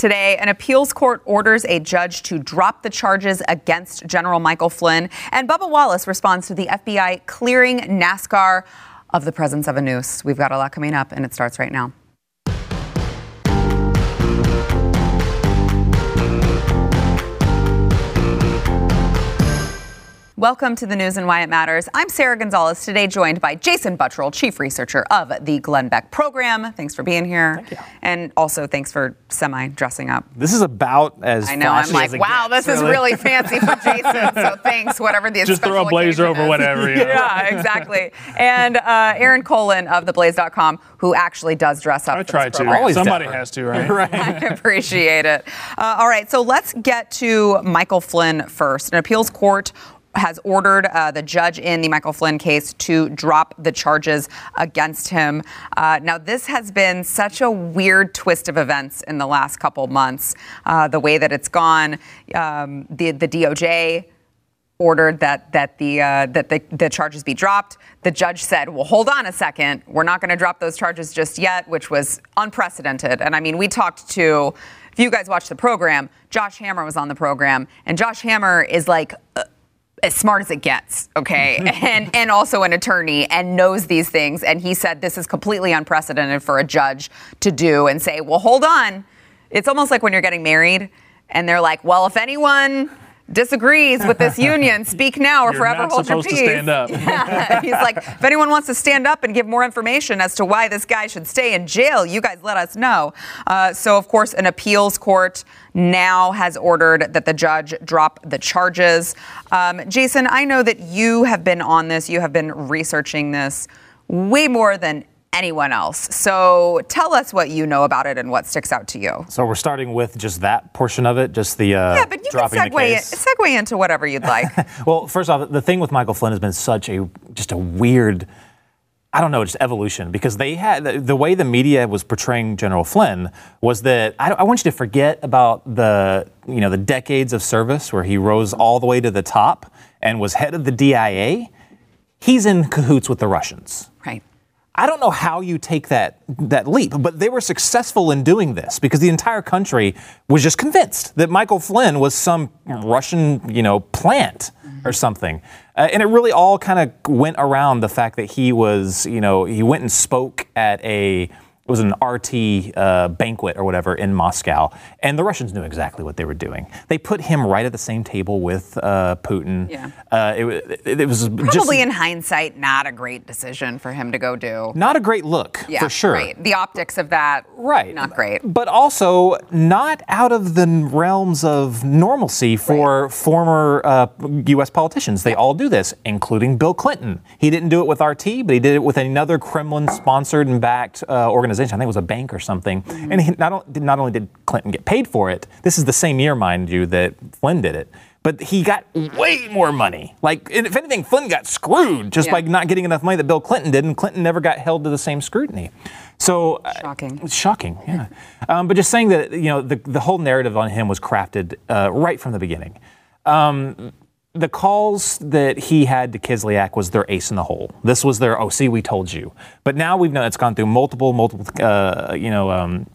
Today, an appeals court orders a judge to drop the charges against General Michael Flynn. And Bubba Wallace responds to the FBI clearing NASCAR of the presence of a noose. We've got a lot coming up, and it starts right now. Welcome to the news and why it matters. I'm Sara Gonzales, today joined by Jason Buttrill, Chief Researcher of the Glenn Beck Program. Thanks for being here. Thank you. And also thanks for semi dressing up. This is about as I know. I'm like, wow, gets, this is really fancy for Jason. So thanks, whatever the issue is. Just throw a blazer over is. whatever, you know. yeah, exactly. And uh, Aaron Colen of theblaze.com, who actually does dress up. I for this try to. program. Always Somebody dapper. has to, right? I appreciate it. Uh, all right, so let's get to Michael Flynn first. An appeals court has ordered uh, the judge in the Michael Flynn case to drop the charges against him. Uh, now, this has been such a weird twist of events in the last couple months. Uh, the way that it's gone, um, the the DOJ ordered that that the uh, that the, the charges be dropped. The judge said, "Well, hold on a second. We're not going to drop those charges just yet," which was unprecedented. And I mean, we talked to. If you guys watched the program, Josh Hammer was on the program, and Josh Hammer is like. Uh, as smart as it gets, okay, and and also an attorney and knows these things. And he said this is completely unprecedented for a judge to do and say, well, hold on. It's almost like when you're getting married and they're like, well, if anyone disagrees with this union, speak now or You're forever hold your peace. stand up. Yeah. He's like, if anyone wants to stand up and give more information as to why this guy should stay in jail, you guys let us know. Uh, so, of course, an appeals court now has ordered that the judge drop the charges. Um, Jason, I know that you have been on this, you have been researching this way more than anyone else. So, tell us what you know about it and what sticks out to you. So we're starting with just that portion of it, just the uh, Yeah, but you can segue, case. segue into whatever you'd like. Well, first off, the thing with Michael Flynn has been such a just a weird, I don't know, just evolution because they had the, the way the media was portraying General Flynn was that I, I want you to forget about the you know the decades of service where he rose all the way to the top and was head of the DIA. He's in cahoots with the Russians. right. I don't know how you take that that leap, but they were successful in doing this because the entire country was just convinced that Michael Flynn was some Russian, you know, plant or something. Uh, and it really all kind of went around the fact that he was, you know, he went and spoke at a it was an RT uh, banquet or whatever in Moscow, and the Russians knew exactly what they were doing. They put him right at the same table with uh, Putin. Yeah. Uh, it, it, it was just Probably in hindsight, not a great decision for him to go do. not a great look Yeah, for sure. Right. The optics of that, Right. Not great. But also not out of the realms of normalcy for former uh, U.S. politicians. They all do this, including Bill Clinton. He didn't do it with RT, but he did it with another Kremlin sponsored and backed uh, organization. I think it was a bank or something. Mm-hmm. And he not, not only did Clinton get paid for it, this is the same year, mind you, that Flynn did it. But he got way more money. Like, and if anything, Flynn got screwed just Yeah. by not getting enough money that Bill Clinton did, and Clinton never got held to the same scrutiny. So uh, Shocking. it's shocking, yeah. Um, but just saying that, you know, the, the whole narrative on him was crafted uh, right from the beginning. Um, the calls that he had to Kislyak was their ace in the hole. This was their, oh, see, we told you. But now we've known it's gone through multiple, multiple, uh, you know, um,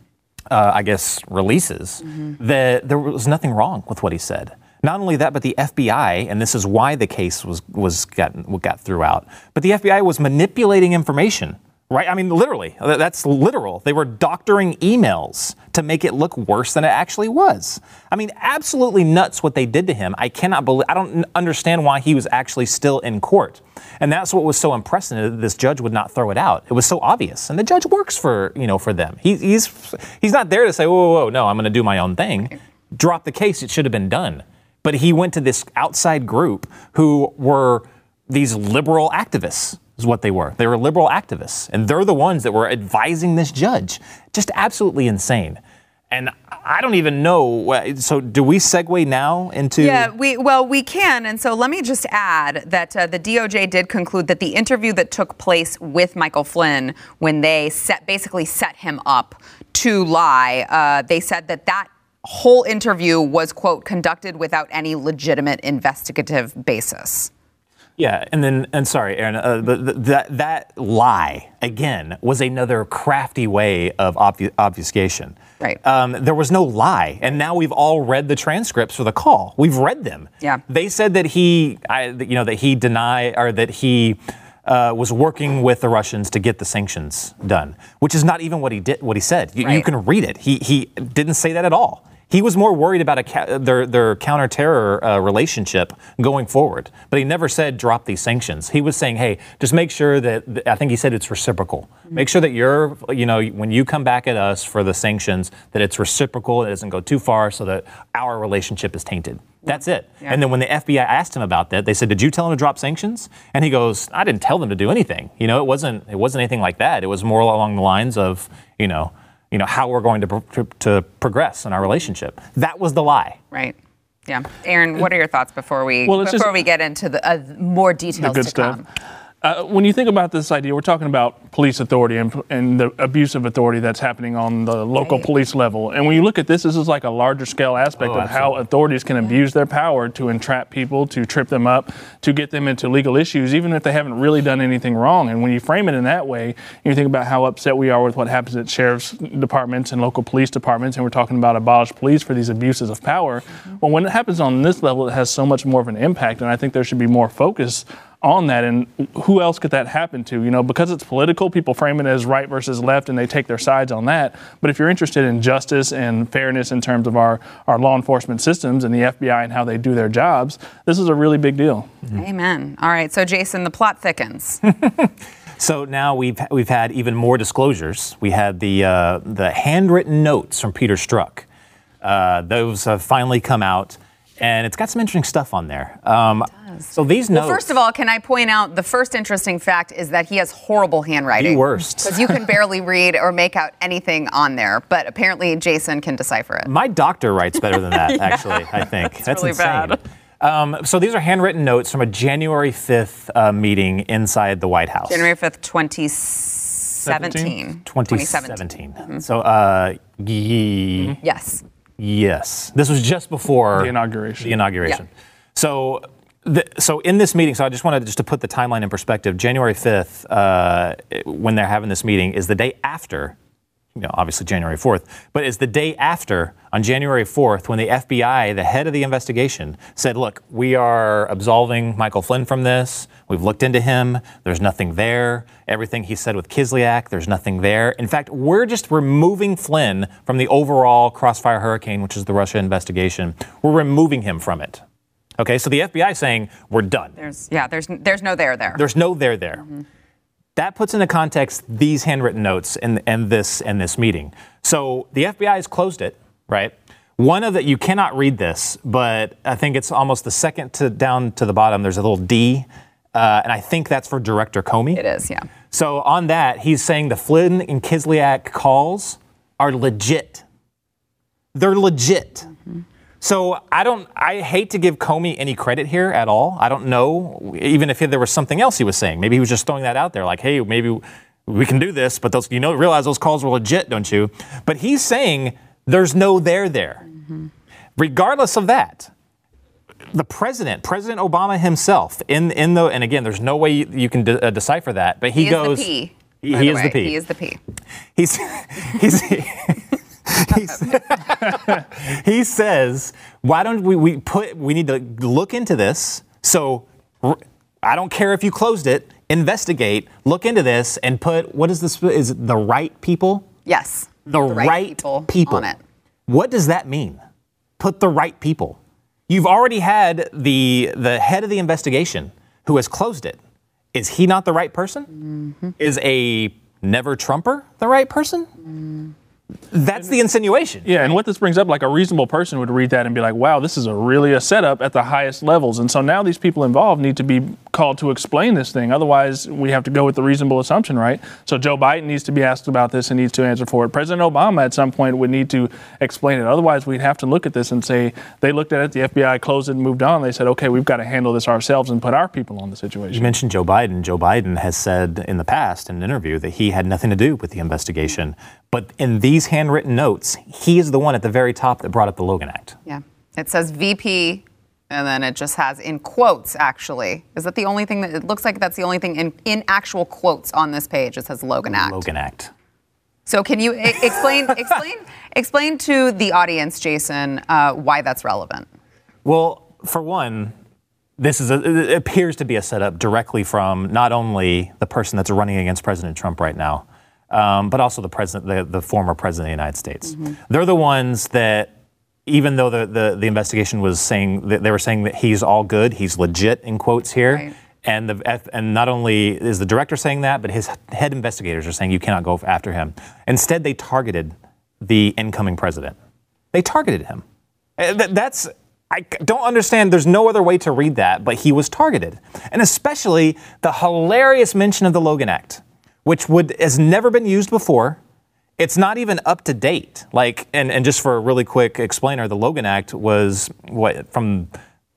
uh, I guess, releases that there was nothing wrong with what he said. Not only that, but the FBI, and this is why the case was was got got throughout. But the FBI was manipulating information, right? I mean, literally, that's literal. They were doctoring emails to make it look worse than it actually was. I mean, absolutely nuts what they did to him. I cannot believe. I don't understand why he was actually still in court. And that's what was so impressive. that This judge would not throw it out. It was so obvious, and the judge works for you know for them. He, he's he's not there to say, whoa, whoa, whoa, no, I'm going to do my own thing. Drop the case. It should have been done. But he went to this outside group who were these liberal activists. Is what they were. They were liberal activists, and they're the ones that were advising this judge. Just absolutely insane. And I don't even know. So, do we segue now into? Yeah, we well we can, and so let me just add that uh, the DOJ did conclude that the interview that took place with Michael Flynn when they set basically set him up to lie, uh, they said that that whole interview was quote conducted without any legitimate investigative basis. Yeah, and then and sorry, Aaron, uh, the, the, that that lie again was another crafty way of obfu- obfuscation. Right. Um, there was no lie, and now we've all read the transcripts for the call. We've read them. Yeah. They said that he, I, you know, that he denied or that he. Uh, was working with the Russians to get the sanctions done, which is not even what he did. What he said, you, you can read it. He he didn't say that at all. He was more worried about a ca- their their counterterror uh, relationship going forward, but he never said drop these sanctions. He was saying, hey, just make sure that th- I think he said it's reciprocal. Make sure that you're you know when you come back at us for the sanctions that it's reciprocal. It doesn't go too far so that our relationship is tainted. That's it. And then when the FBI asked him about that, they said, "Did you tell him to drop sanctions?" And he goes, "I didn't tell them to do anything. You know, it wasn't it wasn't anything like that. It was more along the lines of you know." You know how we're going to, pro- to, to progress in our relationship. That was the lie. Right. Yeah. Aaron, what are your thoughts before we Well, before just- we get into the uh, more the details good to stuff. come? Uh, when you think about this idea, we're talking about police authority and, and the abuse of authority that's happening on the local Right. police level. And when you look at this, this is like a larger scale aspect Oh, of how authorities can abuse their power to entrap people, to trip them up, to get them into legal issues, even if they haven't really done anything wrong. And when you frame it in that way, you think about how upset we are with what happens at sheriff's departments and local police departments, and we're talking about abolish police for these abuses of power. Well, when it happens on this level, it has so much more of an impact, and I think there should be more focus on that and who else could that happen to you know because it's political people frame it as right versus left and they take their sides on that but if you're interested in justice and fairness in terms of our, our law enforcement systems and the fbi and how they do their jobs this is a really big deal Amen. All right. So, Jason, the plot thickens. So now we've we've had even more disclosures. We had the uh, the handwritten notes from Peter Strzok. Uh, those have finally come out, and it's got some interesting stuff on there. Um, so these notes. Well, first of all, can I point out the first interesting fact is that he has horrible handwriting. The worst. Because you can barely read or make out anything on there, but apparently Jason can decipher it. My doctor writes better than that, actually, I think. That's really insane. bad. Um, so these are handwritten notes from a January 5th uh, meeting inside the White House. January 5th, 2017. 2017. So, uh, ye- Yes. yes. This was just before The inauguration. The inauguration. So, the, so in this meeting, so I just wanted just to put the timeline in perspective. January 5th, uh, when they're having this meeting, is the day after you know, obviously January 4th, but it's the day after, on January 4th, when the FBI, the head of the investigation, said, Look, we are absolving Michael Flynn from this. We've looked into him. There's nothing there. Everything he said with Kislyak, there's nothing there. In fact, we're just removing Flynn from the overall Crossfire Hurricane, which is the Russia investigation. We're removing him from it. Okay, so the FBI is saying, We're done. There's yeah, there's there's no there there. There's no there there. That puts into context these handwritten notes and, and this and this meeting. So the FBI has closed it, right? One of the you cannot read this, but I think it's almost the second to down to the bottom. There's a little D, uh, and I think that's for Director Comey. It is, yeah. So on that, he's saying the Flynn and Kislyak calls are legit. They're legit. So I don't. I hate to give Comey any credit here at all. I don't know, even if there was something else he was saying. Maybe he was just throwing that out there, like, "Hey, maybe we can do this," but those, you know, realize those calls were legit, don't you? But he's saying there's no there there. Regardless of that, the president, President Obama himself, in in the and again, there's no way you, you can de- uh, decipher that, but he, He goes. is the P. He, he the is way. the P. He is the P. He's he's. He's he says, "Why don't we, we put? We need to look into this. So I don't care if you closed it. Investigate, look into this, and put what is this? Is it the right people? Yes. The, right, people, on it. What does that mean? Put the right people. You've already had the the head of the investigation who has closed it. Is he not the right person? Mm-hmm. Is a never Trumper the right person? That's the insinuation. Yeah, and what this brings up, like a reasonable person would read that and be like, wow, this is a really a setup at the highest levels. And so now these people involved need to be called to explain this thing. Otherwise, we have to go with the reasonable assumption, right? So Joe Biden needs to be asked about this and needs to answer for it. President Obama at some point would need to explain it. Otherwise, we'd have to look at this and say, they looked at it, the FBI closed it and moved on. They said, okay, we've got to handle this ourselves and put our people on the situation. You situation. mentioned Joe Biden. Joe Biden has said in the past in an interview that he had nothing to do with the investigation. But in these handwritten notes, he is the one at the very top that brought up the Logan Act. Yeah. It says VP And then it just has in quotes, actually. Is that the only thing that it looks like that's the only thing in, in actual quotes on this page? It says Logan Act. Logan Act. So can you explain explain explain to the audience, Jason, uh, why that's relevant? Well, for one, this is a, it appears to be a setup directly from not only the person that's running against President Trump right now, um, but also the president, the, the former president of the United States. They're the ones that, even though the, the, the investigation was saying that they were saying that he's all good, he's legit in quotes here. Right. And the and not only is the director saying that, but his head investigators are saying you cannot go after him. Instead, they targeted the incoming president. They targeted him. Uh, That's I don't understand. There's no other way to read that, but he was targeted, and especially the hilarious mention of the Logan Act, which would has never been used before. It's not even up to date. Like, and, and just for a really quick explainer, the Logan Act was what from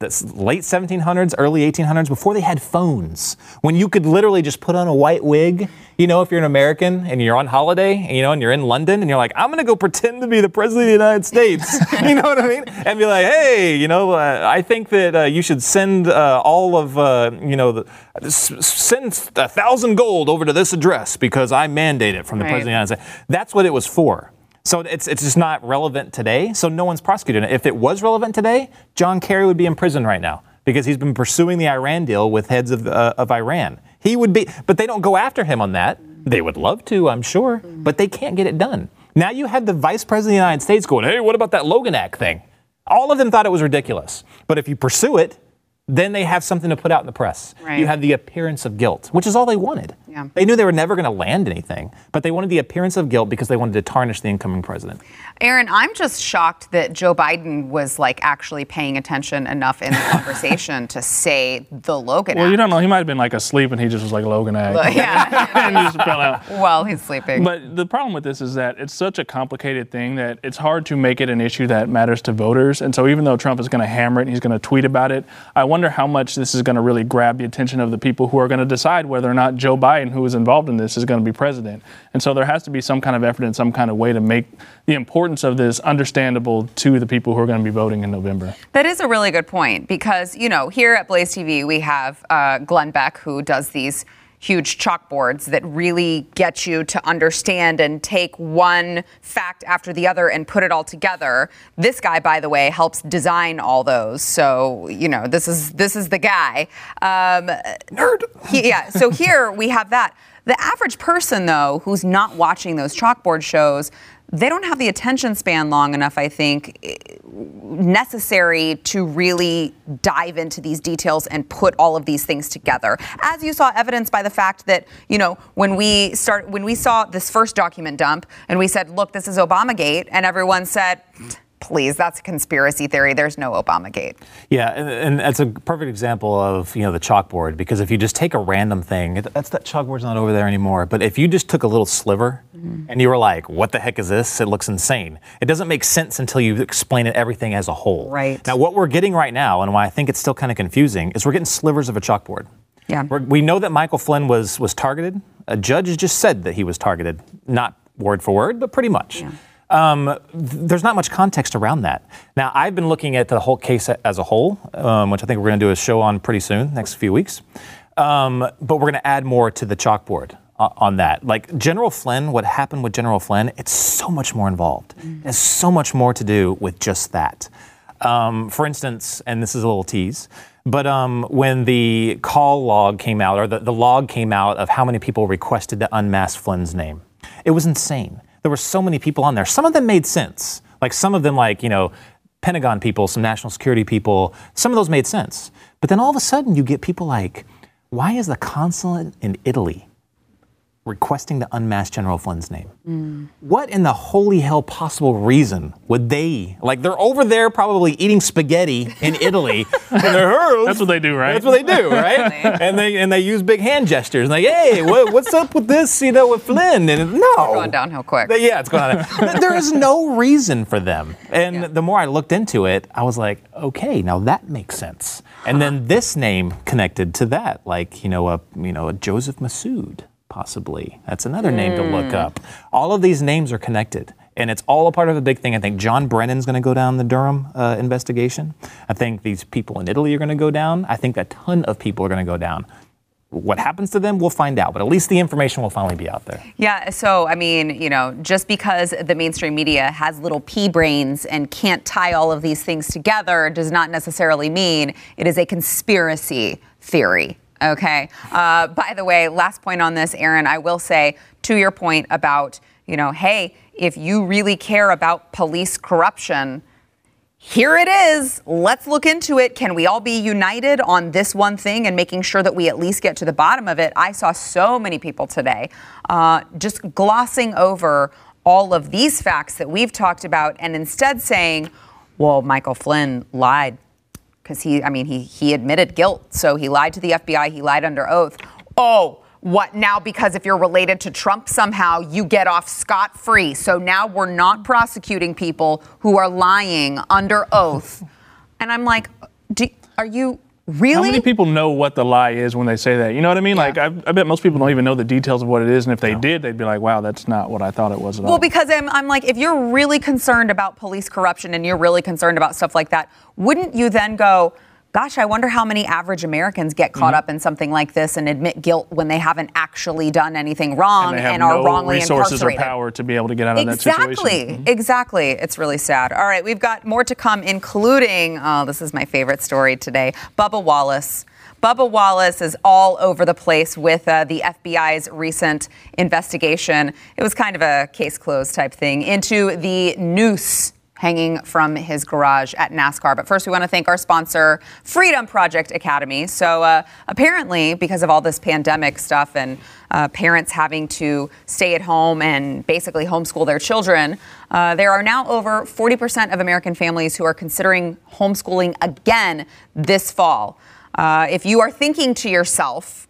the late 1700s, early 1800s, before they had phones, when you could literally just put on a white wig. You know, if you're an American and you're on holiday, and, you know, and you're in London, and you're like, I'm gonna go pretend to be the president of the United States. you know what I mean? And be like, hey, you know, uh, I think that uh, you should send uh, all of, uh, you know, the, s- send a thousand gold over to this address because I mandate it from the Right. president of the United States. That's what it was for. So it's, it's just not relevant today. So no one's prosecuting it. If it was relevant today, John Kerry would be in prison right now because he's been pursuing the Iran deal with heads of, uh, of Iran. He would be, but they don't go after him on that. They would love to, I'm sure, but they can't get it done. Now you had the vice president of the United States going, hey, what about that Logan Act thing? All of them thought it was ridiculous. But if you pursue it, then they have something to put out in the press. Right. You have the appearance of guilt, which is all they wanted. Yeah. They knew they were never going to land anything, but they wanted the appearance of guilt because they wanted to tarnish the incoming president. Aaron, I'm just shocked that Joe Biden was like actually paying attention enough in the conversation to say the Logan Well, you don't know. He might have been like asleep and he just was like Logan Act. yeah. and he just fell out. While he's sleeping. But the problem with this is that it's such a complicated thing that it's hard to make it an issue that matters to voters. And so even though Trump is going to hammer it and he's going to tweet about it, I wonder how much this is going to really grab the attention of the people who are going to decide whether or not Joe Biden, who is involved in this, is going to be president. And so there has to be some kind of effort and some kind of way to make the importance of this understandable to the people who are going to be voting in November. That is a really good point because, you know, here at Blaze TV, we have uh, Glenn Beck who does these huge chalkboards that really get you to understand and take one fact after the other and put it all together. This guy, by the way, helps design all those. So, you know, this is this is the guy. Um, Nerd. he- yeah. So here we have that. The average person, though, who's not watching those chalkboard shows, they don't have the attention span long enough, I think, necessary to really dive into these details and put all of these things together. As you saw evidence by the fact that, you know, when we start when we saw this first document dump and we said, look, this is Obamagate, and everyone said, please, that's a conspiracy theory. There's no Obamagate. Yeah, and, and that's a perfect example of you know the chalkboard because if you just take a random thing, that's that chalkboard's not over there anymore. But if you just took a little sliver mm-hmm. and you were like, "What the heck is this?" It looks insane. It doesn't make sense until you explain it everything as a whole. Right. Now, what we're getting right now, and why I think it's still kind of confusing, is we're getting slivers of a chalkboard. Yeah. We're, we know that Michael Flynn was was targeted. A judge just said that he was targeted, not word for word, but pretty much. Um, th- there's not much context around that. Now, I've been looking at the whole case as a whole, um, which I think we're going to do a show on pretty soon, next few weeks. Um, but we're going to add more to the chalkboard on that. Like General Flynn, what happened with General Flynn, it's so much more involved. It has so much more to do with just that. Um, for instance, and this is a little tease, but um, when the call log came out, or the, the log came out of how many people requested to unmask Flynn's name, it was insane. There were so many people on there. Some of them made sense. Like some of them, like, you know, Pentagon people, some national security people, some of those made sense. But then all of a sudden you get people like, why is the consulate in Italy requesting to unmask General Flynn's name? Mm. What in the holy hell possible reason would they like? They're over there probably eating spaghetti in Italy. and they're, That's what they do, right? That's what they do, right? and they and they use big hand gestures. Like, hey, what, what's up with this? You know, with Flynn? And no, It's Going downhill quick. yeah, it's going on. there is no reason for them. And the more I looked into it, I was like, okay, now that makes sense. And then this name connected to that, like you know, a you know, a Joseph Mifsud, possibly. That's another name to look up. All of these names are connected. And it's all a part of a big thing. I think John Brennan's going to go down the Durham uh, investigation. I think these people in Italy are going to go down. I think a ton of people are going to go down. What happens to them, we'll find out, but at least the information will finally be out there. Yeah, so I mean, you know, just because the mainstream media has little pea brains and can't tie all of these things together does not necessarily mean it is a conspiracy theory. Okay. Uh, by the way, last point on this, Aaron, I will say to your point about, you know, hey, if you really care about police corruption, here it is. Let's look into it. Can we all be united on this one thing and making sure that we at least get to the bottom of it? I saw so many people today uh, just glossing over all of these facts that we've talked about and instead saying, well, Michael Flynn lied because he, I mean, he, he admitted guilt. So he lied to the FBI, he lied under oath. Oh, what now? Because if you're related to Trump somehow, you get off scot free. So now we're not prosecuting people who are lying under oath. And I'm like, do, are you really? How many people know what the lie is when they say that? You know what I mean? Yeah. Like, I, I bet most people don't even know the details of what it is. And if they did, they'd be like, wow, that's not what I thought it was at all. Well, because I'm, I'm like, if you're really concerned about police corruption and you're really concerned about stuff like that, wouldn't you then go, gosh, I wonder how many average Americans get caught Mm-hmm. up in something like this and admit guilt when they haven't actually done anything wrong and and, have are no wrongly resources or incarcerated? power to be able to get out of that Exactly, situation. Mm-hmm. exactly. It's really sad. All right, we've got more to come, including, oh, this is my favorite story today Bubba Wallace. Bubba Wallace is all over the place with uh, the FBI's recent investigation. It was kind of a case closed type thing into the noose hanging from his garage at NASCAR. But first, we want to thank our sponsor, Freedom Project Academy. So, uh, apparently, because of all this pandemic stuff and uh, parents having to stay at home and basically homeschool their children, uh, there are now over 40% of American families who are considering homeschooling again this fall. Uh, if you are thinking to yourself,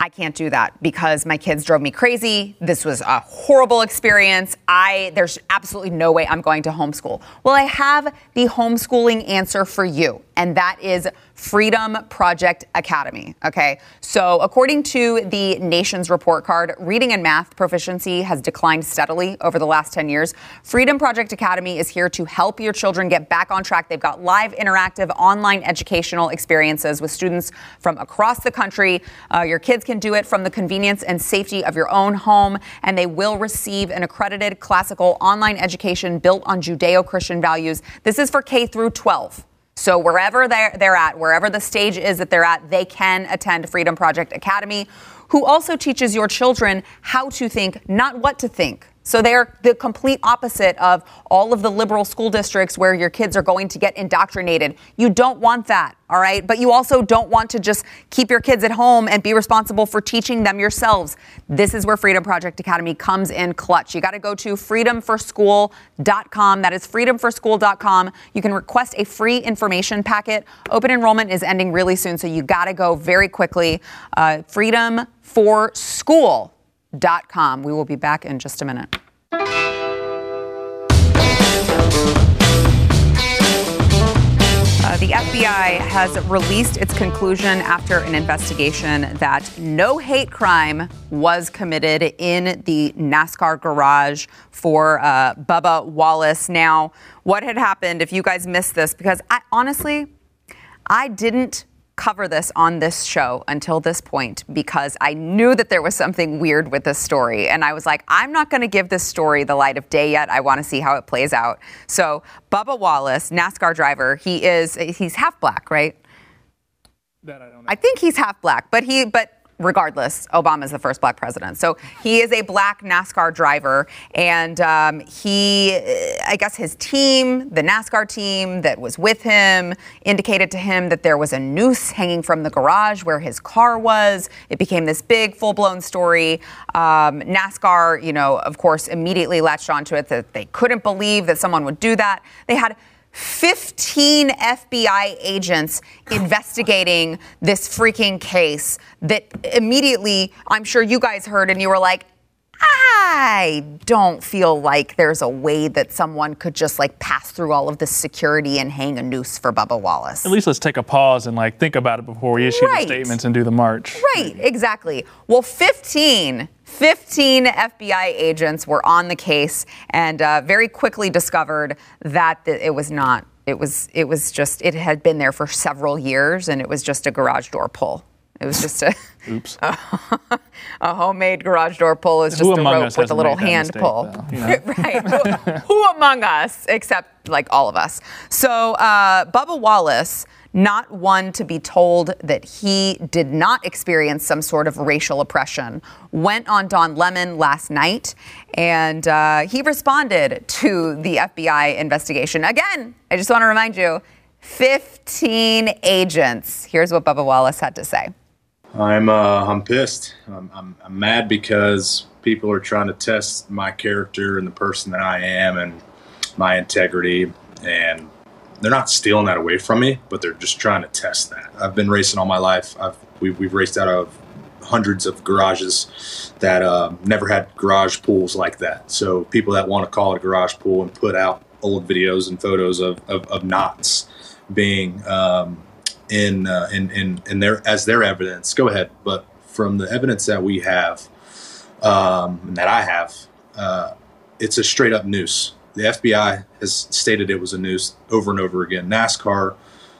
I can't do that because my kids drove me crazy. This was a horrible experience. I there's absolutely no way I'm going to homeschool. Well, I have the homeschooling answer for you, and that is Freedom Project Academy. Okay. So, according to the nation's report card, reading and math proficiency has declined steadily over the last 10 years. Freedom Project Academy is here to help your children get back on track. They've got live, interactive, online educational experiences with students from across the country. Uh, your kids can do it from the convenience and safety of your own home, and they will receive an accredited classical online education built on Judeo Christian values. This is for K through 12. So wherever they're, they're at, wherever the stage is that they're at, they can attend Freedom Project Academy, who also teaches your children how to think, not what to think. So they're the complete opposite of all of the liberal school districts where your kids are going to get indoctrinated. You don't want that, all right? But you also don't want to just keep your kids at home and be responsible for teaching them yourselves. This is where Freedom Project Academy comes in clutch. You got to go to freedomforschool.com. That is freedomforschool.com. You can request a free information packet. Open enrollment is ending really soon, so you got to go very quickly. Uh, freedomforschool.com. We will be back in just a minute. Uh, the FBI has released its conclusion after an investigation that no hate crime was committed in the NASCAR garage for uh, Bubba Wallace. Now, what had happened, if you guys missed this, because I honestly, I didn't cover this on this show until this point because I knew that there was something weird with this story. And I was like, I'm not going to give this story the light of day yet. I want to see how it plays out. So, Bubba Wallace, NASCAR driver, he is, he's half black, right? That I don't know. I think he's half black, but he, but regardless, Obama is the first black president. So he is a black NASCAR driver, and um, he, I guess his team, the NASCAR team that was with him, indicated to him that there was a noose hanging from the garage where his car was. It became this big, full-blown story. Um, NASCAR, you know, of course, immediately latched onto it that they couldn't believe that someone would do that. They had 15 FBI agents investigating this freaking case that immediately, I'm sure you guys heard and you were like, I don't feel like there's a way that someone could just like pass through all of this security and hang a noose for Bubba Wallace. At least let's take a pause and like think about it before we issue Right. the statements and do the march. Right, exactly. Well, 15, 15 FBI agents were on the case and uh, very quickly discovered that th- it was not. It was. It was just. It had been there for several years, and it was just a garage door pull. It was just a. Oops. a homemade garage door pull is just Who a rope with a little hand mistake, pull. though, you know? right. Who, who among us, except like all of us? So uh, Bubba Wallace, not one to be told that he did not experience some sort of racial oppression, went on Don Lemon last night, and uh, he responded to the FBI investigation. Again, I just want to remind you. 15 agents. Here's what Bubba Wallace had to say. I'm uh, I'm pissed. I'm, I'm I'm mad because people are trying to test my character and the person that I am and my integrity, and they're not stealing that away from me, but they're just trying to test that. I've been racing all my life. I've we've, we've raced out of hundreds of garages that uh, never had garage pools like that. So people that want to call it a garage pool and put out old videos and photos of of, of knots being um, in, uh, in in in their as their evidence. Go ahead, but from the evidence that we have, um, that I have, uh, it's a straight up noose. The FBI has stated it was a noose over and over again. NASCAR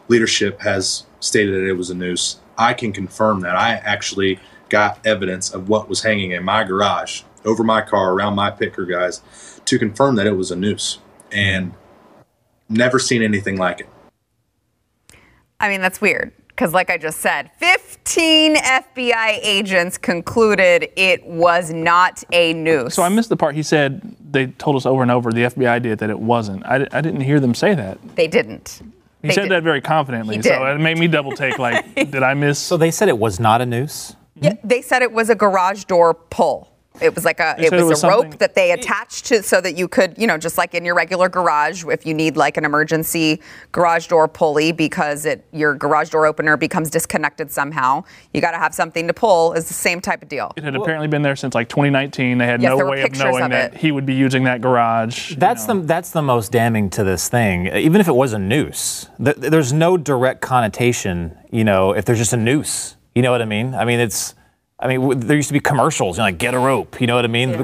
leadership has stated that it was a noose. I can confirm that. I actually got evidence of what was hanging in my garage, over my car, around my picker guys, to confirm that it was a noose, and never seen anything like it. I mean, that's weird because, like I just said, 15 FBI agents concluded it was not a noose. So I missed the part he said they told us over and over, the FBI did, that it wasn't. I, I didn't hear them say that. They didn't. He They said did- that very confidently, He so did. it made me double take. Like, did I miss? So they said it was not a noose. Yeah, they said it was a garage door pull. It was like a They it said it was, was a rope that they attached to so that you could, you know, just like in your regular garage, if you need like an emergency garage door pulley because it your garage door opener becomes disconnected somehow, you got to have something to pull. Is the same type of deal. It had apparently been there since like 2019. They had Yes, no way of knowing of that he would be using that garage. you That's know. the that's the most damning to this thing. Even if it was a noose, th- there's no direct connotation. You know, if there's just a noose, you know what I mean? I mean, it's. I mean, there used to be commercials, you know, like get a rope. You know what I mean? Yeah.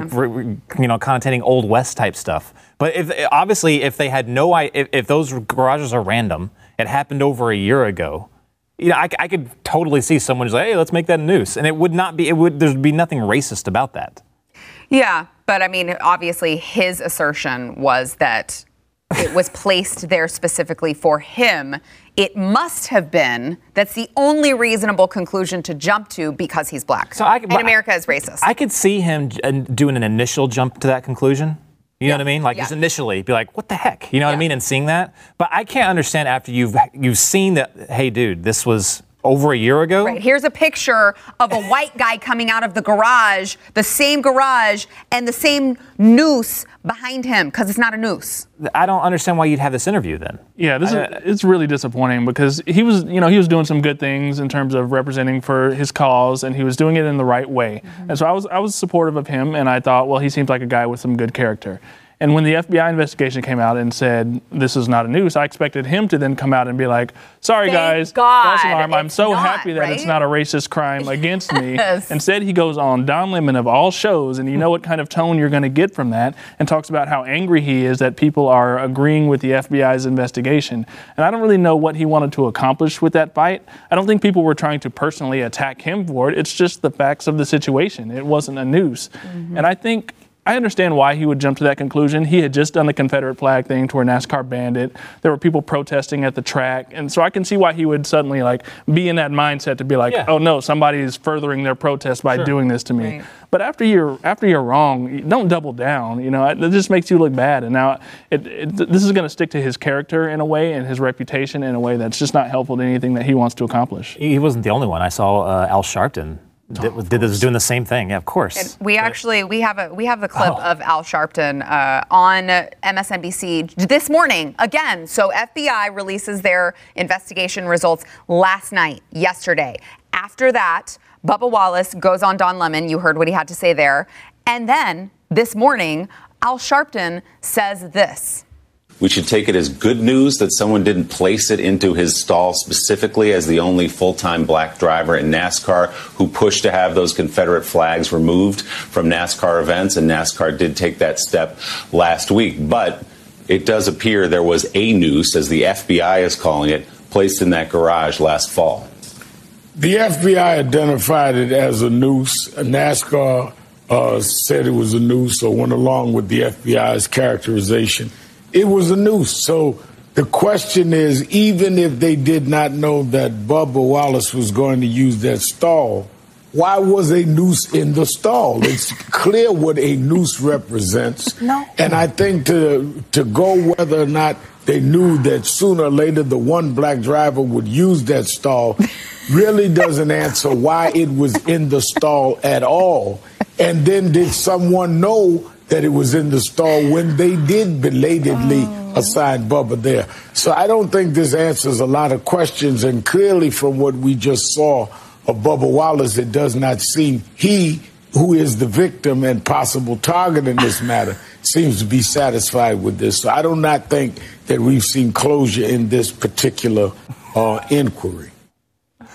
You know, connotating old west type stuff. But if obviously, if they had no, i- if, if those garages are random, it happened over a year ago. You know, I could totally see someone who's like, hey, let's make that a noose, and it would not be. It would. There'd be nothing racist about that. Yeah, but I mean, obviously, his assertion was that it was placed there specifically for him. It must have been. That's the only reasonable conclusion to jump to because he's black. So I- and America is racist. I could see him uh, doing an initial jump to that conclusion. You know what I mean? Like Yeah. just initially, be like, "What the heck?" You know what I mean? And seeing that, but I can't understand after you've you've seen that. Hey, dude, this was over a year ago. Right, here's a picture of a white guy coming out of the garage, the same garage, and the same noose behind him because it's not a noose. I don't understand why you'd have this interview then. Yeah, this is it's really disappointing because he was, you know, he was doing some good things in terms of representing for his cause, and he was doing it in the right way. Mm-hmm. And so I was I was supportive of him, and I thought, well, he seems like a guy with some good character. And when the FBI investigation came out and said this is not a noose, I expected him to then come out and be like, "Sorry, Thank guys, God false alarm. I'm so not, happy that it's not a racist crime against me." Yes. Instead, he goes on Don Lemon of all shows, and you know what kind of tone you're going to get from that, and talks about how angry he is that people are agreeing with the FBI's investigation. And I don't really know what he wanted to accomplish with that fight. I don't think people were trying to personally attack him for it. It's just the facts of the situation. It wasn't a noose. Mm-hmm. And I think. I understand why he would jump to that conclusion. He had just done the Confederate flag thing to where NASCAR banned it. There were people protesting at the track, and so I can see why he would suddenly like be in that mindset to be like, Yeah. "Oh no, somebody is furthering their protest by doing this to me. Right. But after you're after you're wrong, don't double down. You know, it, it just makes you look bad. And now it, it, this is going to stick to his character in a way and his reputation in a way that's just not helpful to anything that he wants to accomplish. He he wasn't the only one. I saw uh, Al Sharpton did, did this, doing the same thing. Yeah, of course. We actually we have a we have the clip Oh. of Al Sharpton uh, on MSNBC this morning again. So FBI releases their investigation results last night, yesterday. After that, Bubba Wallace goes on Don Lemon. You heard what he had to say there, And then this morning, Al Sharpton says this. We should take it as good news that someone didn't place it into his stall specifically as the only full time black driver in NASCAR who pushed to have those Confederate flags removed from NASCAR events. And NASCAR did take that step last week. But it does appear there was a noose, as the FBI is calling it, placed in that garage last fall. The FBI identified it as a noose. NASCAR uh, said it was a noose or went along with the FBI's characterization it was a noose. So the question is, even if they did not know that Bubba Wallace was going to use that stall, why was a noose in the stall? It's clear what a noose represents. No. And I think to to go whether or not they knew that sooner or later the one black driver would use that stall really doesn't answer why it was in the stall at all. And then did someone know that it was in the stall when they did belatedly oh. assign Bubba there. So I don't think this answers a lot of questions. And clearly, from what we just saw of Bubba Wallace, it does not seem he, who is the victim and possible target in this matter, seems to be satisfied with this. So I do not think that we've seen closure in this particular uh, inquiry.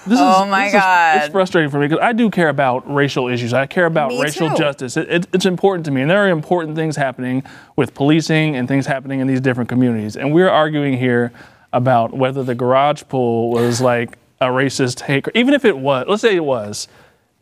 This oh is, my God! Is, it's frustrating for me because I do care about racial issues. I care about me racial too. justice. It, it, it's important to me, and there are important things happening with policing and things happening in these different communities. And we're arguing here about whether the garage pool was like a racist hate. Even if it was, let's say it was,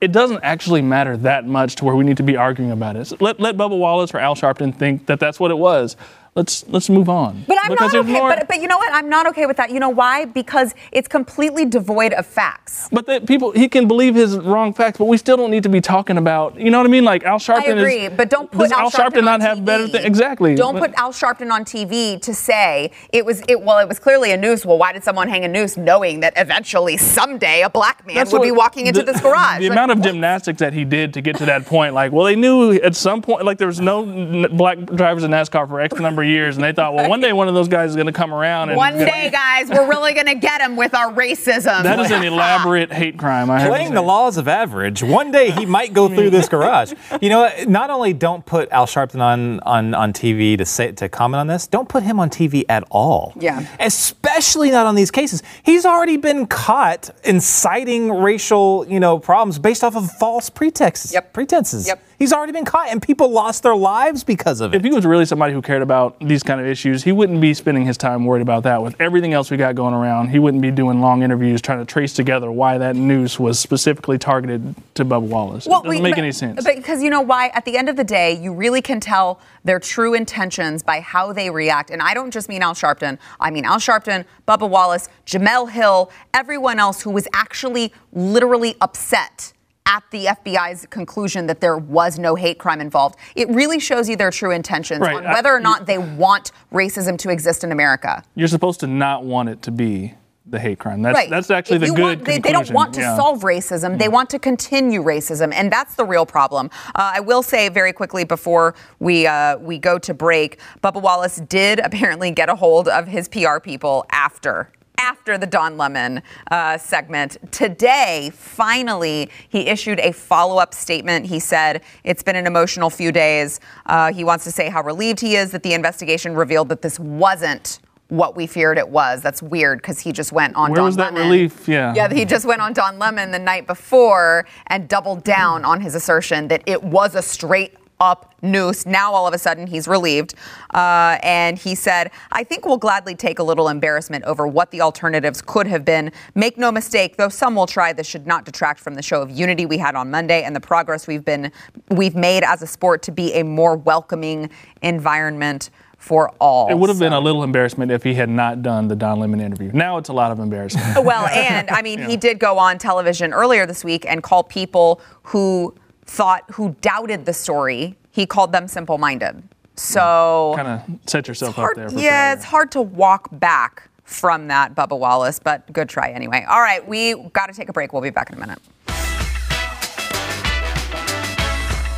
it doesn't actually matter that much to where we need to be arguing about it. So let let Bubba Wallace or Al Sharpton think that that's what it was let's let's move on. But I'm because not okay. More... But, but you know what? I'm not okay with that. You know why? Because it's completely devoid of facts. But the people he can believe his wrong facts, but we still don't need to be talking about. You know what I mean? Like Al Sharpton. I agree, is, but don't put Al, Al Sharpton, Sharpton not TV. have better things. Exactly. Don't but, put Al Sharpton on TV to say it was it. Well, it was clearly a noose. Well, why did someone hang a noose, knowing that eventually someday a black man would what, be walking into the, this garage? The like, amount of what? gymnastics that he did to get to that point, like, well, they knew at some point, like, there was no black drivers in NASCAR for X number of years, and they thought, well one day one of those guys is going to come around. And, one day, guys, we're really going to get him with our racism. That is an elaborate hate crime. I Playing the laws of average. One day he might go through this garage. You know, not only don't put Al Sharpton on on, on TV to say to comment on this, don't put him on TV at all. Yeah. Especially not on these cases. He's already been caught inciting racial, you know, problems based off of false pretexts. Yep. Pretenses. Yep. He's already been caught, and people lost their lives because of it. If he was really somebody who cared about these kind of issues, he wouldn't be spending his time worried about that. With everything else we got going around, he wouldn't be doing long interviews trying to trace together why that noose was specifically targeted to Bubba Wallace. Well, it doesn't we, make but, any sense. Because you know why? At the end of the day, you really can tell their true intentions by how they react. And I don't just mean Al Sharpton. I mean Al Sharpton, Bubba Wallace, Jemele Hill, everyone else who was actually literally upset at the FBI's conclusion that there was no hate crime involved. It really shows you their true intentions right. on whether or not they want racism to exist in America. You're supposed to not want it to be the hate crime. That's right. that's actually the good want, they, they, don't want to yeah. solve racism. Yeah. They want to continue racism, and that's the real problem. Uh, I will say very quickly before we uh, we go to break, Bubba Wallace did apparently get a hold of his PR people after after the Don Lemon uh, segment. Today, finally, he issued a follow up statement. He said it's been an emotional few days. Uh, he wants to say how relieved he is that the investigation revealed that this wasn't what we feared it was. That's weird because he just went on Where Don was Lemon. that relief? Yeah. Yeah, he just went on Don Lemon the night before and doubled down on his assertion that it was a straight up noose. Now, all of a sudden, he's relieved. Uh, and he said, I think we'll gladly take a little embarrassment over what the alternatives could have been. Make no mistake, though some will try, this should not detract from the show of unity we had on Monday and the progress we've been we've made as a sport to be a more welcoming environment for all. It would have so. been a little embarrassment if he had not done the Don Lemon interview. Now it's a lot of embarrassment. well, and I mean, yeah. he did go on television earlier this week and call people who thought, who doubted the story, he called them simple minded. So kind of set yourself hard, up there. yeah, failure. it's hard to walk back from that, Bubba Wallace, but good try anyway. All right, we got to take a break. We'll be back in a minute.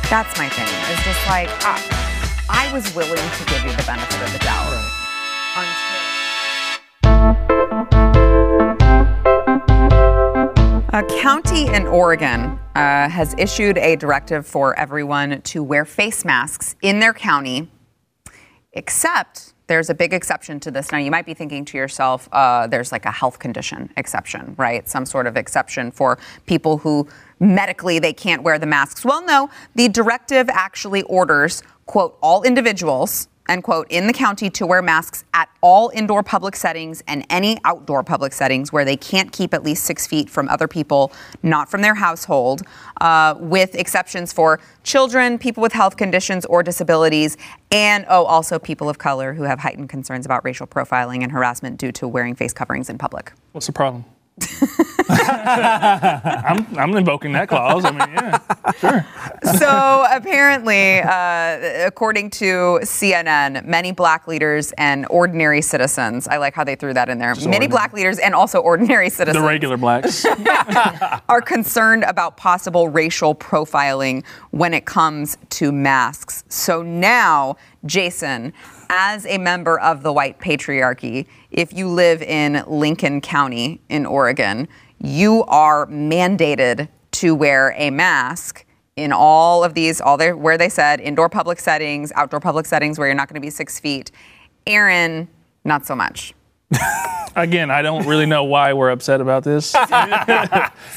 That's my thing. It's just like I, I was willing to give you the benefit of the doubt until. A county in Oregon uh, has issued a directive for everyone to wear face masks in their county, except there's a big exception to this. Now, you might be thinking to yourself, uh, there's like a health condition exception, right? Some sort of exception for people who medically they can't wear the masks. Well, no, the directive actually orders, quote, all individuals end quote, in the county to wear masks at all indoor public settings and any outdoor public settings where they can't keep at least six feet from other people, not from their household, uh, with exceptions for children, people with health conditions or disabilities, and oh, also people of color who have heightened concerns about racial profiling and harassment due to wearing face coverings in public. What's the problem? I'm, I'm invoking that clause. I mean, yeah, sure. so apparently, uh, according to CNN, many black leaders and ordinary citizens, I like how they threw that in there, many ordinary. black leaders and also ordinary citizens The regular blacks. are concerned about possible racial profiling when it comes to masks. So now, Jason, as a member of the white patriarchy, if you live in Lincoln County in Oregon, you are mandated to wear a mask in all of these, all their, where they said indoor public settings, outdoor public settings where you're not going to be six feet. Aaron, not so much. Again, I don't really know why we're upset about this.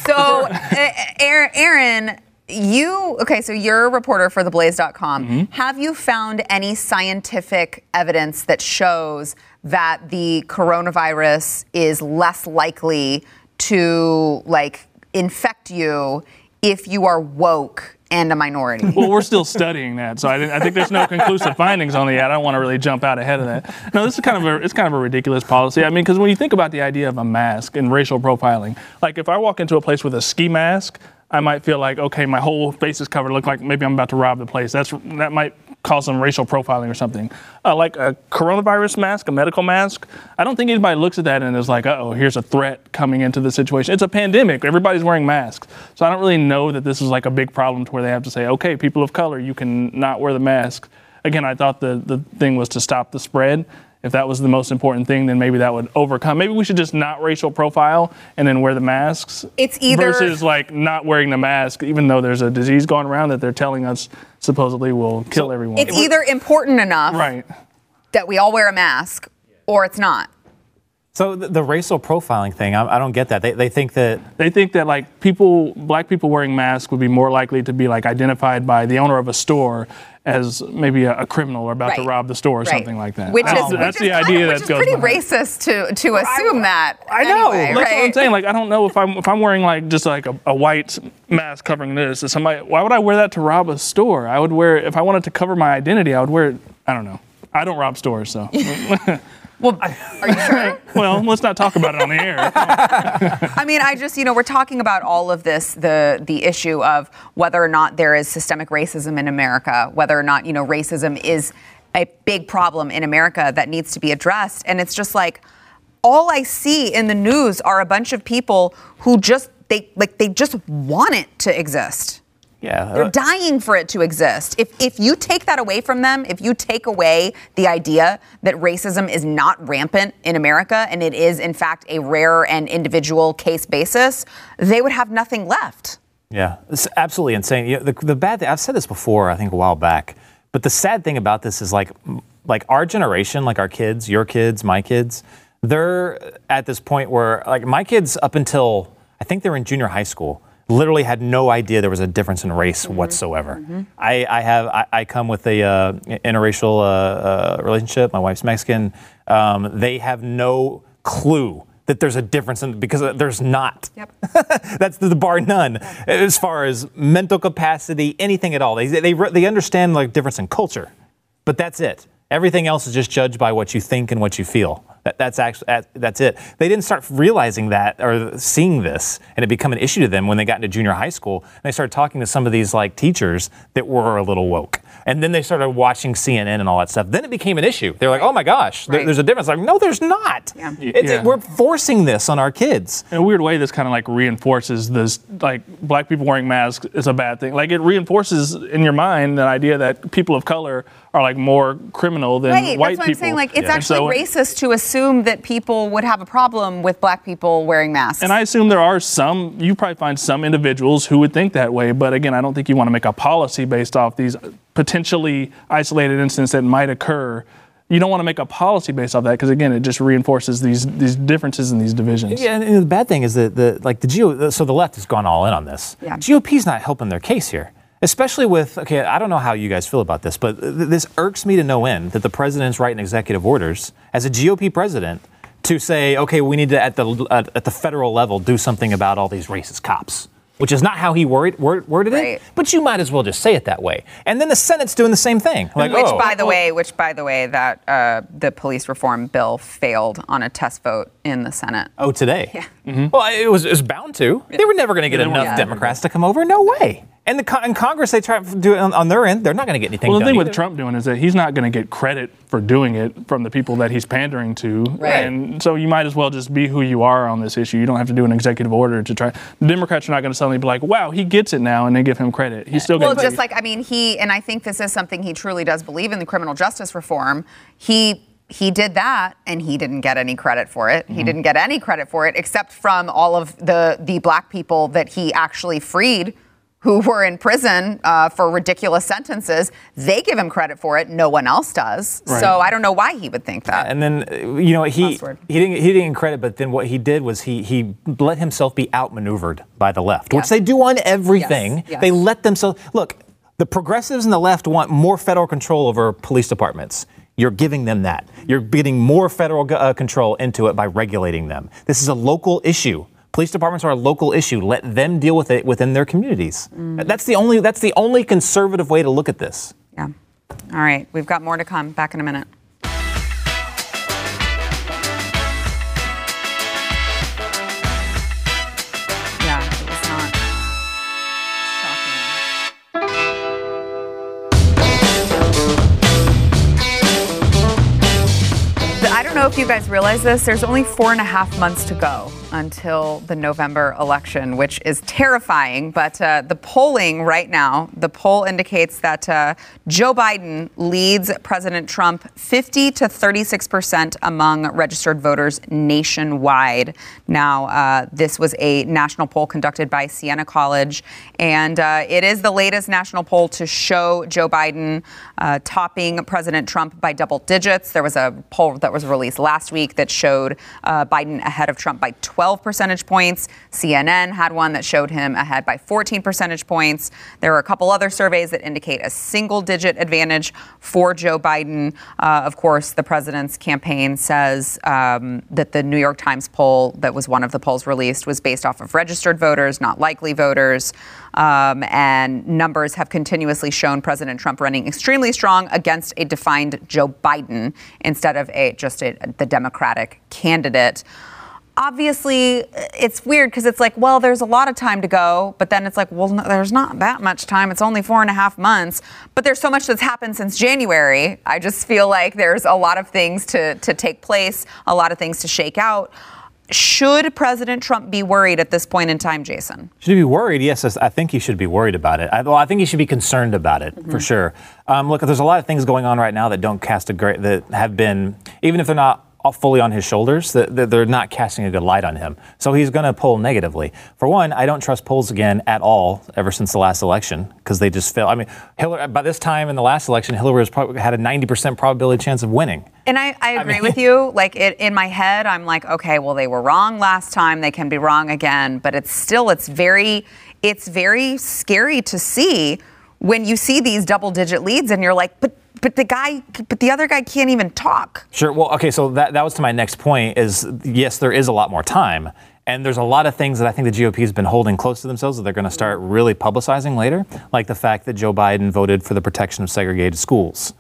So, Aaron, you okay? So you're a reporter for theblaze.com. Mm-hmm. Have you found any scientific evidence that shows that the coronavirus is less likely to like infect you if you are woke and a minority? well, we're still studying that, so I, I think there's no conclusive findings on it yet. I don't want to really jump out ahead of that. No, this is kind of a it's kind of a ridiculous policy. I mean, because when you think about the idea of a mask and racial profiling, like if I walk into a place with a ski mask, I might feel like okay, my whole face is covered, look like maybe I'm about to rob the place. That's that might cause some racial profiling or something. Uh, like a coronavirus mask, a medical mask, I don't think anybody looks at that and is like, oh, here's a threat coming into the situation. It's a pandemic. Everybody's wearing masks. So I don't really know that this is like a big problem to where they have to say, okay, people of color, you can not wear the mask. Again, I thought the, the thing was to stop the spread. If that was the most important thing, then maybe that would overcome. Maybe we should just not racial profile and then wear the masks. It's either- versus like not wearing the mask, even though there's a disease going around that they're telling us supposedly will kill everyone. It's either important enough right. that we all wear a mask, or it's not. So the, the racial profiling thing, I, I don't get that. They, they think that They think that like people, black people wearing masks would be more likely to be like identified by the owner of a store as maybe a, a criminal or about to rob the store or Right. something like that. Which that's is, that's which the is kind idea of, that which is goes pretty behind. racist to to assume that. I know. Anyway, That's what right? I'm saying. Like, I don't know if I'm if I'm wearing like just like a, a white mask covering this. Is somebody? Why would I wear that to rob a store? I would wear if I wanted to cover my identity. I would wear it. I don't know. I don't rob stores, so. Well, are you sure? well, let's not talk about it on the air. I mean, I just, you know, we're talking about all of this, the the issue of whether or not there is systemic racism in America, whether or not, you know, racism is a big problem in America that needs to be addressed. And it's just like all I see in the news are a bunch of people who just they like they just want it to exist. Yeah, They're dying for it to exist. If, if you take that away from them, if you take away the idea that racism is not rampant in America and it is, in fact, a rare and individual case basis, they would have nothing left. Yeah, it's absolutely insane. You know, the, the bad thing, I've said this before, I think a while back, but the sad thing about this is like, like our generation, like our kids, your kids, my kids, they're at this point where, like, my kids up until I think they were in junior high school, literally had no idea there was a difference in race whatsoever. I, I have, I, I come with a uh, interracial uh, uh, relationship. My wife's Mexican. Um, they have no clue that there's a difference in because there's not. Yep. That's the, the bar none as far as mental capacity, anything at all. They, they, they understand like difference in culture, but that's it. Everything else is just judged by what you think and what you feel. That, that's actually that, that's it. They didn't start realizing that or seeing this, and it become an issue to them when they got into junior high school. And they started talking to some of these like teachers that were a little woke, and then they started watching CNN and all that stuff. Then it became an issue. They're like, "Oh my gosh, there- there's a difference." Like, no, there's not. Yeah. It's- Yeah. We're forcing this on our kids. in a weird way, this kind of like reinforces this, like black people wearing masks is a bad thing. Like it reinforces in your mind the idea that people of color are like more criminal than Right, white that's what people. I'm saying. Like, it's And actually so- racist to assume that people would have a problem with black people wearing masks. And I assume there are some, you probably find some individuals who would think that way. But again, I don't think you want to make a policy based off these potentially isolated incidents that might occur. You don't want to make a policy based off that because again, it just reinforces these these differences and these divisions. Yeah, and, and the bad thing is that the like the GO, so the left has gone all in on this. Yeah. GOP's not helping their case here, especially with okay. I don't know how you guys feel about this, but th- this irks me to no end that the president's writing executive orders as a GOP president to say, okay, we need to at the at, at the federal level do something about all these racist cops. Which is not how he word, word, worded Right. it, but you might as well just say it that way. And then the Senate's doing the same thing. Like, which, oh, by the way, which by the way, that uh, the police reform bill failed on a test vote in the Senate. Oh, today? Yeah. Well, it was, it was bound to. They were never going to get enough weren't. Democrats to come over. No way. And the con- in Congress, they try to do it on, on their end. They're not going to get anything Well, the done. thing with. Trump doing is that he's not going to get credit for doing it from the people that he's pandering to. Right. And so you might as well just be who you are on this issue. You don't have to do an executive order to try. The Democrats are not going to suddenly be like, wow, he gets it now, and they give him credit. He's still Well, going to just like I mean, he and I think this is something he truly does believe in the criminal justice reform. He he did that and he didn't get any credit for it. Mm-hmm. He didn't get any credit for it except from all of the the black people that he actually freed who were in prison uh, for ridiculous sentences. They give him credit for it. No one else does. Right. So I don't know why he would think that. And then, uh, you know, he, he, didn't, he didn't get credit, but then what he did was he, he let himself be outmaneuvered by the left, which they do on everything. Yes, yes. They let themselves. Look, the progressives and the left want more federal control over police departments. You're giving them that. You're getting more federal uh, control into it by regulating them. This is a local issue. Police departments are a local issue. Let them deal with it within their communities. Mm. That's the only. That's the only conservative way to look at this. yeah. All right. We've got more to come. Back in a minute. Yeah, it not shocking. I don't know if you guys realize this. There's only four and a half months to go until the November election, which is terrifying. But uh, the polling right now, the poll indicates that uh, Joe Biden leads President Trump 50 to 36 percent among registered voters nationwide. Now, uh, this was a national poll conducted by Siena College, and uh, it is the latest national poll to show Joe Biden uh, topping President Trump by double digits. There was a poll that was released last week that showed uh, Biden ahead of Trump by 12 percentage points. CNN had one that showed him ahead by 14 percentage points. There are a couple other surveys that indicate a single digit advantage for Joe Biden. Uh, of course, the president's campaign says um, that the New York Times poll, that was one of the polls released, was based off of registered voters, not likely voters. Um, and numbers have continuously shown President Trump running extremely strong against a defined Joe Biden instead of a just a, the Democratic candidate. Obviously, it's weird because it's like, well, there's a lot of time to go, but then it's like, well, no, there's not that much time. It's only four and a half months, but there's so much that's happened since January. I just feel like there's a lot of things to, to take place, a lot of things to shake out. Should President Trump be worried at this point in time, Jason? Should he be worried? Yes, I think he should be worried about it. I, well, I think he should be concerned about it for sure. Um, look, there's a lot of things going on right now that don't cast a great, that have been, even if they're not fully on his shoulders, they're not casting a good light on him. So he's going to poll negatively. For one, I don't trust polls again at all ever since the last election because they just fail. I mean, Hillary, by this time in the last election, Hillary was probably had a 90% probability chance of winning. And I, I agree mean- with you. Like it, in my head, I'm like, okay, well, they were wrong last time. They can be wrong again. But it's still, it's very, it's very scary to see when you see these double-digit leads, and you're like, but, but the guy, but the other guy can't even talk. Sure. Well, okay. So that, that was to my next point is yes, there is a lot more time. And there's a lot of things that I think the GOP has been holding close to themselves that they're going to start really publicizing later, like the fact that Joe Biden voted for the protection of segregated schools.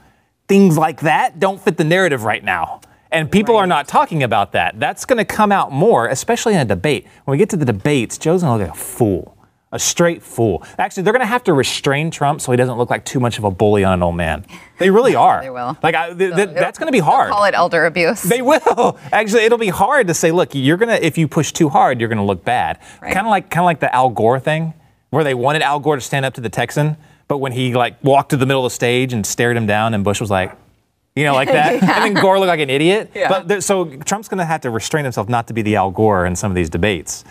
Things like that don't fit the narrative right now. And people are not talking about that. That's going to come out more, especially in a debate. When we get to the debates, Joe's going to look like a fool, a straight fool. Actually, they're going to have to restrain Trump so he doesn't look like too much of a bully on an old man. They really are. They will. Like, I, th- th- that's going to be hard. Call it elder abuse. They will. Actually, it'll be hard to say, look, you're gonna if you push too hard, you're gonna look bad. Right. Kind of like kind of like the Al Gore thing, where they wanted Al Gore to stand up to the Texan, But when he like walked to the middle of the stage and stared him down, and Bush was like, you know, like that, and then Gore looked like an idiot. Yeah. But there, so Trump's going to have to restrain himself not to be the Al Gore in some of these debates.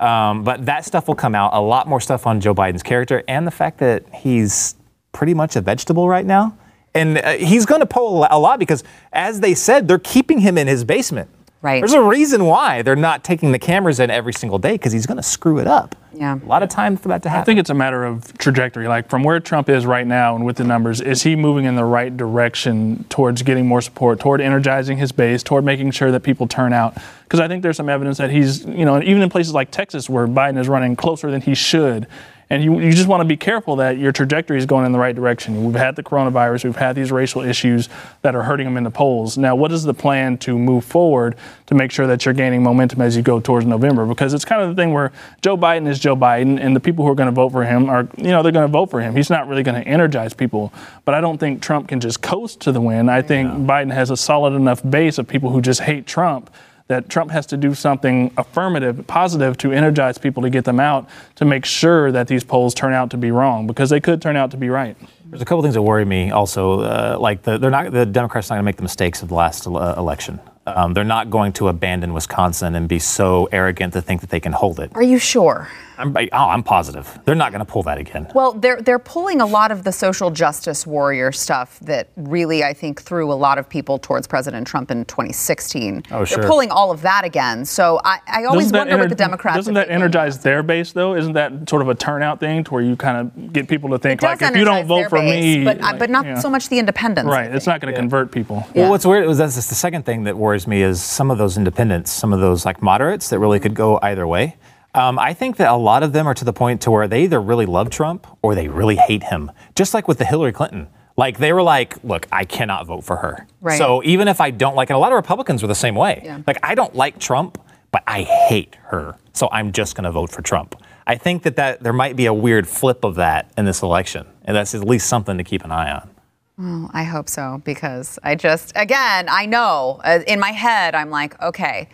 Um, but that stuff will come out. A lot more stuff on Joe Biden's character and the fact that he's pretty much a vegetable right now. And uh, he's going to pull a lot because, as they said, they're keeping him in his basement. Right. There's a reason why they're not taking the cameras in every single day because he's going to screw it up. Yeah. A lot of time for that to happen. I think it's a matter of trajectory. Like from where Trump is right now and with the numbers, is he moving in the right direction towards getting more support, toward energizing his base, toward making sure that people turn out? Because I think there's some evidence that he's, you know, even in places like Texas where Biden is running closer than he should. And you, you just want to be careful that your trajectory is going in the right direction. We've had the coronavirus, we've had these racial issues that are hurting him in the polls. Now, what is the plan to move forward to make sure that you're gaining momentum as you go towards November? Because it's kind of the thing where Joe Biden is Joe Biden, and the people who are going to vote for him are, you know, they're going to vote for him. He's not really going to energize people. But I don't think Trump can just coast to the win. I think Biden has a solid enough base of people who just hate Trump that Trump has to do something affirmative, positive to energize people to get them out to make sure that these polls turn out to be wrong because they could turn out to be right. There's a couple things that worry me also. Uh, like the, they're not the Democrats not going to make the mistakes of the last uh, election. Um, they're not going to abandon Wisconsin and be so arrogant to think that they can hold it. Are you sure? I'm, I- oh, I'm positive they're not going to pull that again. Well, they're they're pulling a lot of the social justice warrior stuff that really I think threw a lot of people towards President Trump in 2016. Oh, sure. They're pulling all of that again. So I, I always Doesn't that wonder what the Democrats. Doesn't that energize their base though? Isn't that sort of a turnout thing to where you kind of get people to think like if you don't vote for base, me, but uh, like, but not yeah. so much the independents. Right, it's not going to convert people. Yeah. Well, what's weird is that's just the second thing that worries me is some of those independents, some of those like moderates that really could go either way. Um, I think that a lot of them are to the point to where they either really love Trump or they really hate him. Just like with the Hillary Clinton. Like they were like, look, I cannot vote for her. Right. So even if I don't like, and a lot of Republicans were the same way. Yeah. Like I don't like Trump, but I hate her. So I'm just going to vote for Trump. I think that, that there might be a weird flip of that in this election, and that's at least something to keep an eye on. Well, I hope so because I just again I know uh, in my head I'm like okay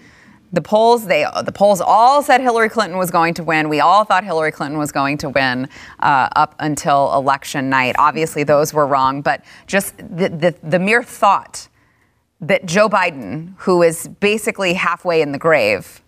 the polls they the polls all said Hillary Clinton was going to win we all thought Hillary Clinton was going to win uh, up until election night obviously those were wrong but just the, the the mere thought that Joe Biden who is basically halfway in the grave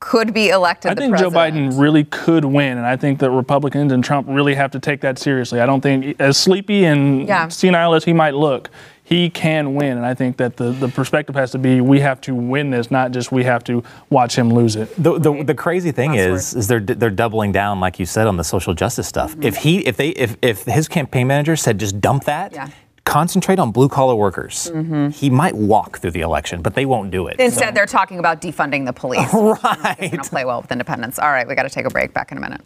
could be elected I think Joe. Biden really could win, and I think that Republicans and Trump really have to take that seriously. I don't think, as sleepy and Yeah. senile as he might look, he can win, and I think that the, the perspective has to be we have to win this, not just we have to watch him lose it. The, the, the crazy thing Last is, is they're they're doubling down, like you said, on the social justice stuff. Mm-hmm. If he, if they, if if his campaign manager said just dump that, Yeah. concentrate on blue collar workers, mm-hmm. he might walk through the election, but they won't do it. Instead, they're talking about defunding the police. right. Going to play well with independents. All right, we got to take a break. Back in a minute.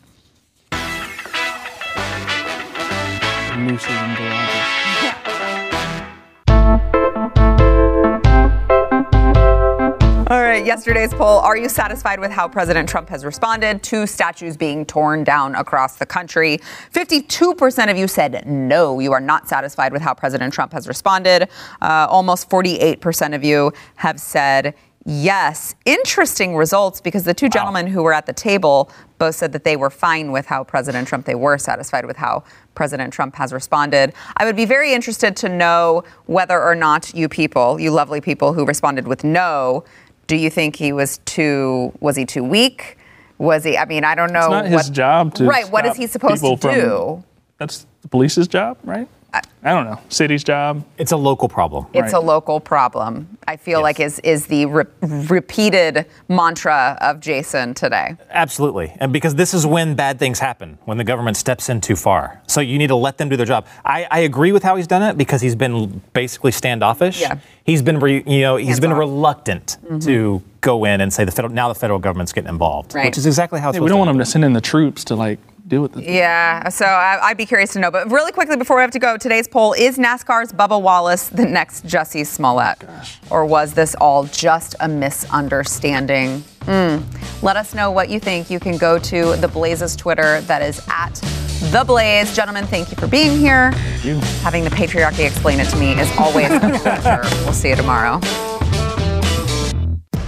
All right, yesterday's poll Are you satisfied with how President Trump has responded to statues being torn down across the country? 52% of you said no, you are not satisfied with how President Trump has responded. Uh, almost 48% of you have said yes. Interesting results because the two gentlemen who were at the table both said that they were fine with how President Trump, they were satisfied with how President Trump has responded. I would be very interested to know whether or not you people, you lovely people who responded with no, do you think he was too was he too weak? Was he I mean, I don't know It's not his what job to Right, what is he supposed to people from- do? That's the police's job, right? I, don't know. City's job. It's a local problem. It's a local problem. I feel Yes. like is is the re- repeated mantra of Jason today. Absolutely. And because this is when bad things happen, when the government steps in too far. So you need to let them do their job. I, I agree with how he's done it because he's been basically standoffish. Yeah. He's been, re, you know, he's Hands been off. reluctant mm-hmm. to go in and say the federal, now the federal government's getting involved, Right. which is exactly how it's Hey, we don't want them to send in the troops to like deal with it. Yeah, so I, I'd be curious to know. But really quickly before we have to go, today's poll is NASCAR's Bubba Wallace the next Jussie Smollett? Or was this all just a misunderstanding? Hmm. Let us know what you think. You can go to the Blaze's Twitter, that is at the Blaze. Gentlemen, thank you for being here. you. Having the patriarchy explain it to me is always a pleasure. We'll see you tomorrow.